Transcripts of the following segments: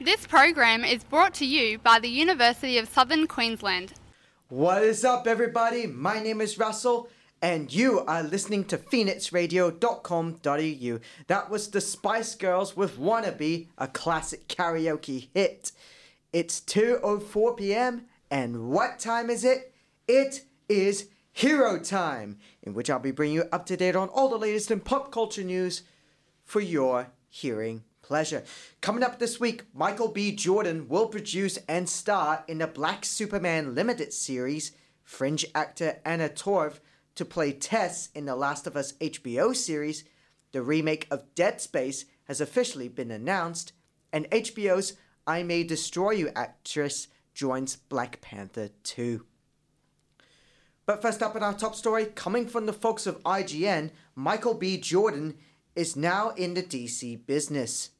This program is brought to you by the University of Southern Queensland. What is up, everybody? My name is Russell, and you are listening to phoenixradio.com.au. That was the Spice Girls with Wannabe, a classic karaoke hit. It's 2:04 p.m. and what time is it? It is Hero Time, in which I'll be bringing you up to date on all the latest in pop culture news for your hearing pleasure. Coming up this week, Michael B. Jordan will produce and star in the Black Superman limited series. Fringe actor Anna Torv to play Tess in the Last of Us HBO series. The remake of Dead Space has officially been announced, and HBO's I May Destroy You actress joins Black Panther 2. But first up in our top story, coming from the folks of IGN, Michael B. Jordan is now in the DC business.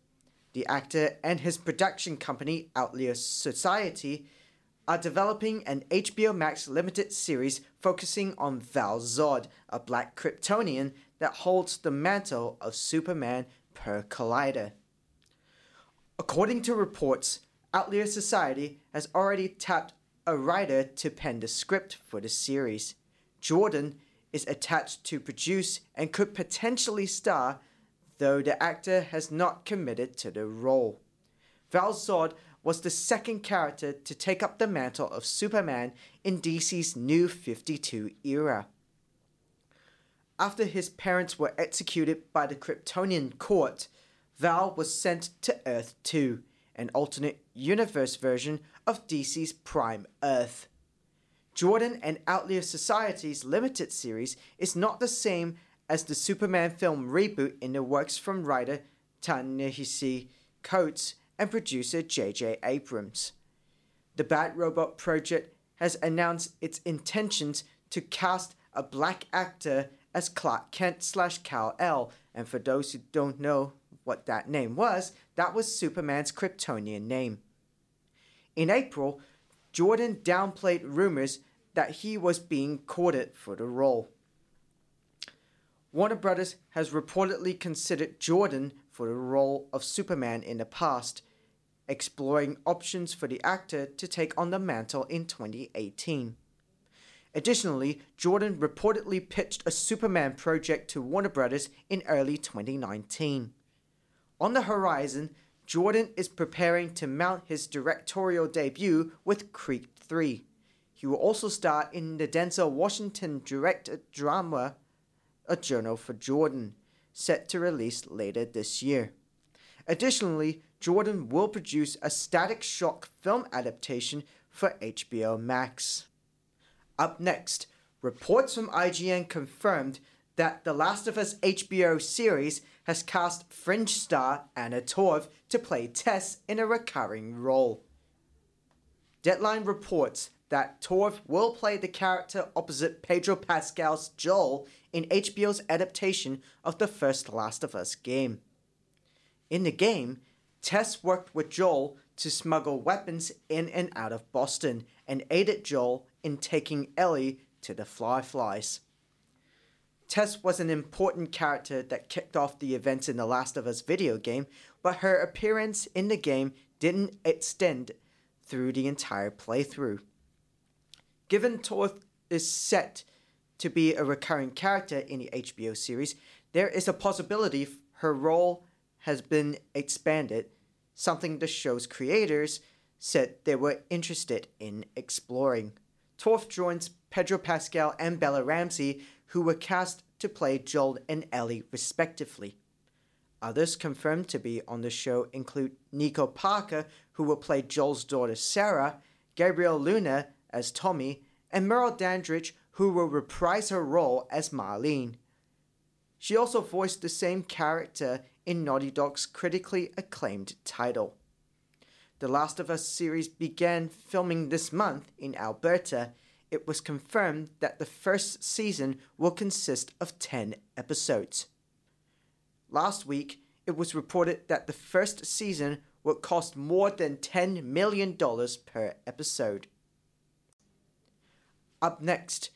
The actor and his production company, Outlier Society, are developing an HBO Max limited series focusing on Val Zod, a black Kryptonian that holds the mantle of Superman per Collider. According to reports, Outlier Society has already tapped a writer to pen the script for the series. Jordan is attached to produce and could potentially star, though the actor has not committed to the role. Val Zod was the second character to take up the mantle of Superman in DC's New 52 era. After his parents were executed by the Kryptonian court, Val was sent to Earth 2, an alternate universe version of DC's Prime Earth. Jordan and Outlier Society's limited series is not the same as the Superman film reboot in the works from writer Ta-Nehisi Coates and producer J.J. Abrams. The Bad Robot Project has announced its intentions to cast a black actor as Clark Kent slash Kal-El, and for those who don't know what that name was, that was Superman's Kryptonian name. In April, Jordan downplayed rumors that he was being courted for the role. Warner Brothers has reportedly considered Jordan for the role of Superman in the past, exploring options for the actor to take on the mantle in 2018. Additionally, Jordan reportedly pitched a Superman project to Warner Brothers in early 2019. On the horizon, Jordan is preparing to mount his directorial debut with Creed 3. He will also star in the Denzel Washington directed drama A journal for Jordan, set to release later this year. Additionally, Jordan will produce a Static Shock film adaptation for HBO Max. Up next, reports from IGN confirmed that The Last of Us HBO series has cast Fringe star Anna Torv to play Tess in a recurring role. Deadline reports that Torv will play the character opposite Pedro Pascal's Joel in HBO's adaptation of the first Last of Us game. In the game, Tess worked with Joel to smuggle weapons in and out of Boston and aided Joel in taking Ellie to the Fireflies. Tess was an important character that kicked off the events in the Last of Us video game, but her appearance in the game didn't extend through the entire playthrough. Given Torv is set to be a recurring character in the HBO series, there is a possibility her role has been expanded, something the show's creators said they were interested in exploring. Torv joins Pedro Pascal and Bella Ramsey, who were cast to play Joel and Ellie respectively. Others confirmed to be on the show include Nico Parker, who will play Joel's daughter Sarah, Gabriel Luna as Tommy, and Merle Dandridge, who will reprise her role as Marlene. She also voiced the same character in Naughty Dog's critically acclaimed title. The Last of Us series began filming this month in Alberta. It was confirmed that the first season will consist of 10 episodes. Last week, it was reported that the first season would cost more than $10 million per episode. Up next,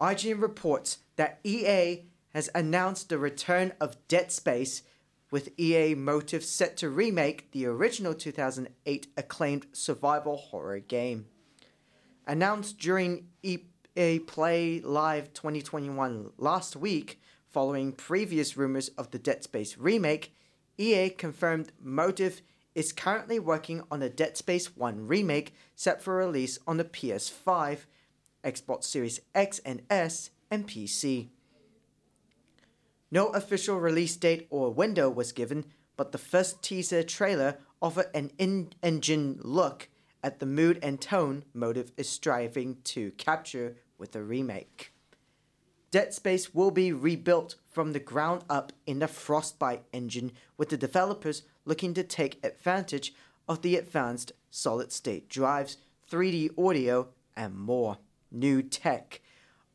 IGN reports that EA has announced the return of Dead Space with EA Motive set to remake the original 2008 acclaimed survival horror game. Announced during EA Play Live 2021 last week, following previous rumors of the Dead Space remake, EA confirmed Motive is currently working on a Dead Space 1 remake set for release on the PS5, Xbox Series X and S, and PC. No official release date or window was given, but the first teaser trailer offered an in engine look at the mood and tone Motive is striving to capture with the remake. Dead Space will be rebuilt from the ground up in the Frostbite engine, with the developers looking to take advantage of the advanced solid state drives, 3D audio, and more new tech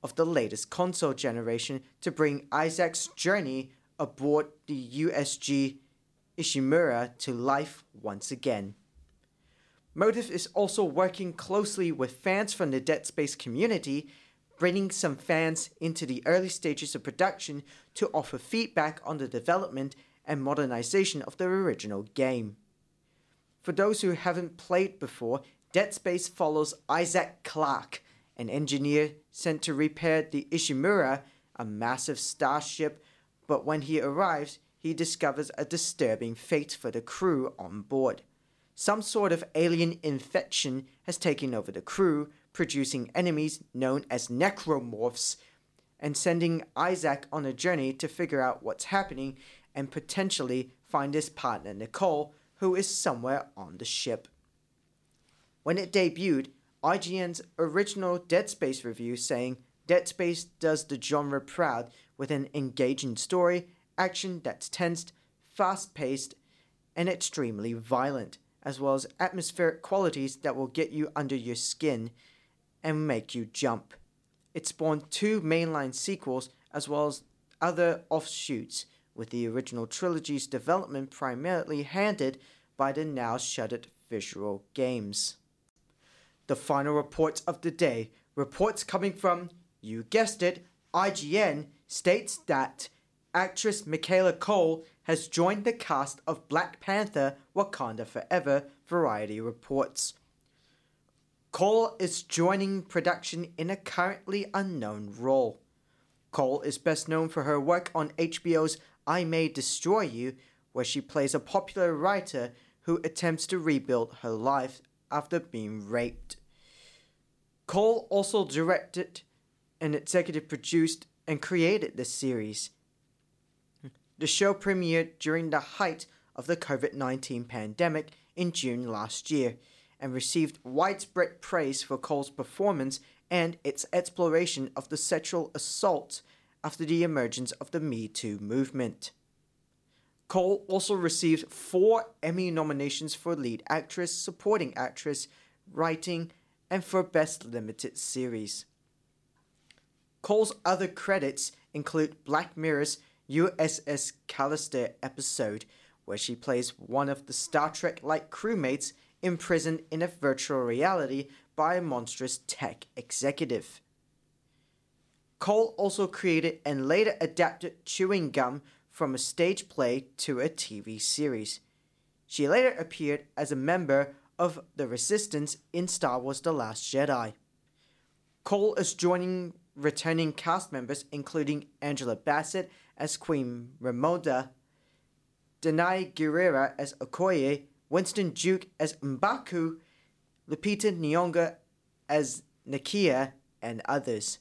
of the latest console generation to bring Isaac's journey aboard the USG Ishimura to life once again. Motive is also working closely with fans from the Dead Space community, bringing some fans into the early stages of production to offer feedback on the development and modernization of the original game. For those who haven't played before, Dead Space follows Isaac Clarke, an engineer sent to repair the Ishimura, a massive starship, but when he arrives, he discovers a disturbing fate for the crew on board. Some sort of alien infection has taken over the crew, producing enemies known as necromorphs, and sending Isaac on a journey to figure out what's happening and potentially find his partner Nicole, who is somewhere on the ship. When it debuted, IGN's original Dead Space review saying Dead Space does the genre proud with an engaging story, action that's tensed, fast paced, and extremely violent, as well as atmospheric qualities that will get you under your skin and make you jump. It spawned two mainline sequels as well as other offshoots, with the original trilogy's development primarily handled by the now shuttered Visceral Games the final reports of the day. Reports coming from, you guessed it, IGN states that actress Michaela Coel has joined the cast of Black Panther Wakanda Forever, Variety reports. Coel is joining production in a currently unknown role. Coel is best known for her work on HBO's I May Destroy You, where she plays a popular writer who attempts to rebuild her life after being raped. Coel also directed and executive produced and created the series. The show premiered during the height of the COVID 19 pandemic in June last year and received widespread praise for Coel's performance and its exploration of the sexual assault after the emergence of the Me Too movement. Coel also received four Emmy nominations for lead actress, supporting actress, writing, and for Best Limited Series. Coel's other credits include Black Mirror's USS Callister episode, where she plays one of the Star Trek like crewmates imprisoned in a virtual reality by a monstrous tech executive. Coel also created and later adapted Chewing Gum from a stage play to a TV series. She later appeared as a member of the Resistance in Star Wars The Last Jedi. Coel is joining returning cast members including Angela Bassett as Queen Ramonda, Danai Gurira as Okoye, Winston Duke as Mbaku, Lupita Nyong'o as Nakia, and others.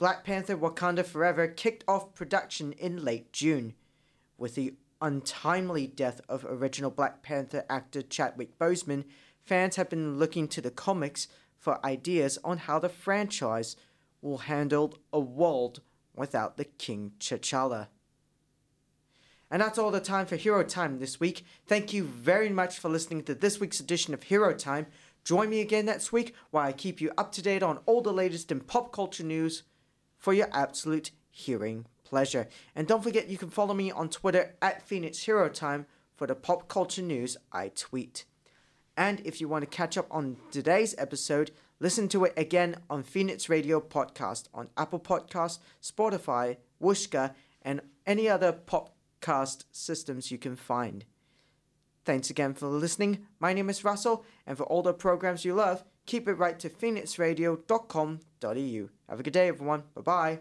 Black Panther Wakanda Forever kicked off production in late June, with the untimely death of original Black Panther actor Chadwick Boseman, fans have been looking to the comics for ideas on how the franchise will handle a world without the King T'Challa. And that's all the time for Hero Time this week. Thank you very much for listening to this week's edition of Hero Time. Join me again next week while I keep you up to date on all the latest in pop culture news for your absolute hearing pleasure. And don't forget you can follow me on Twitter at Phoenix Hero Time for the pop culture news I tweet. And if you want to catch up on today's episode, listen to it again on Phoenix Radio Podcast on Apple Podcast, Spotify, Whooshkaa, and any other podcast systems you can find. Thanks again for listening. My name is Russell, and for all the programs you love, keep it right to phoenixradio.com.au. Have a good day, everyone. Bye bye.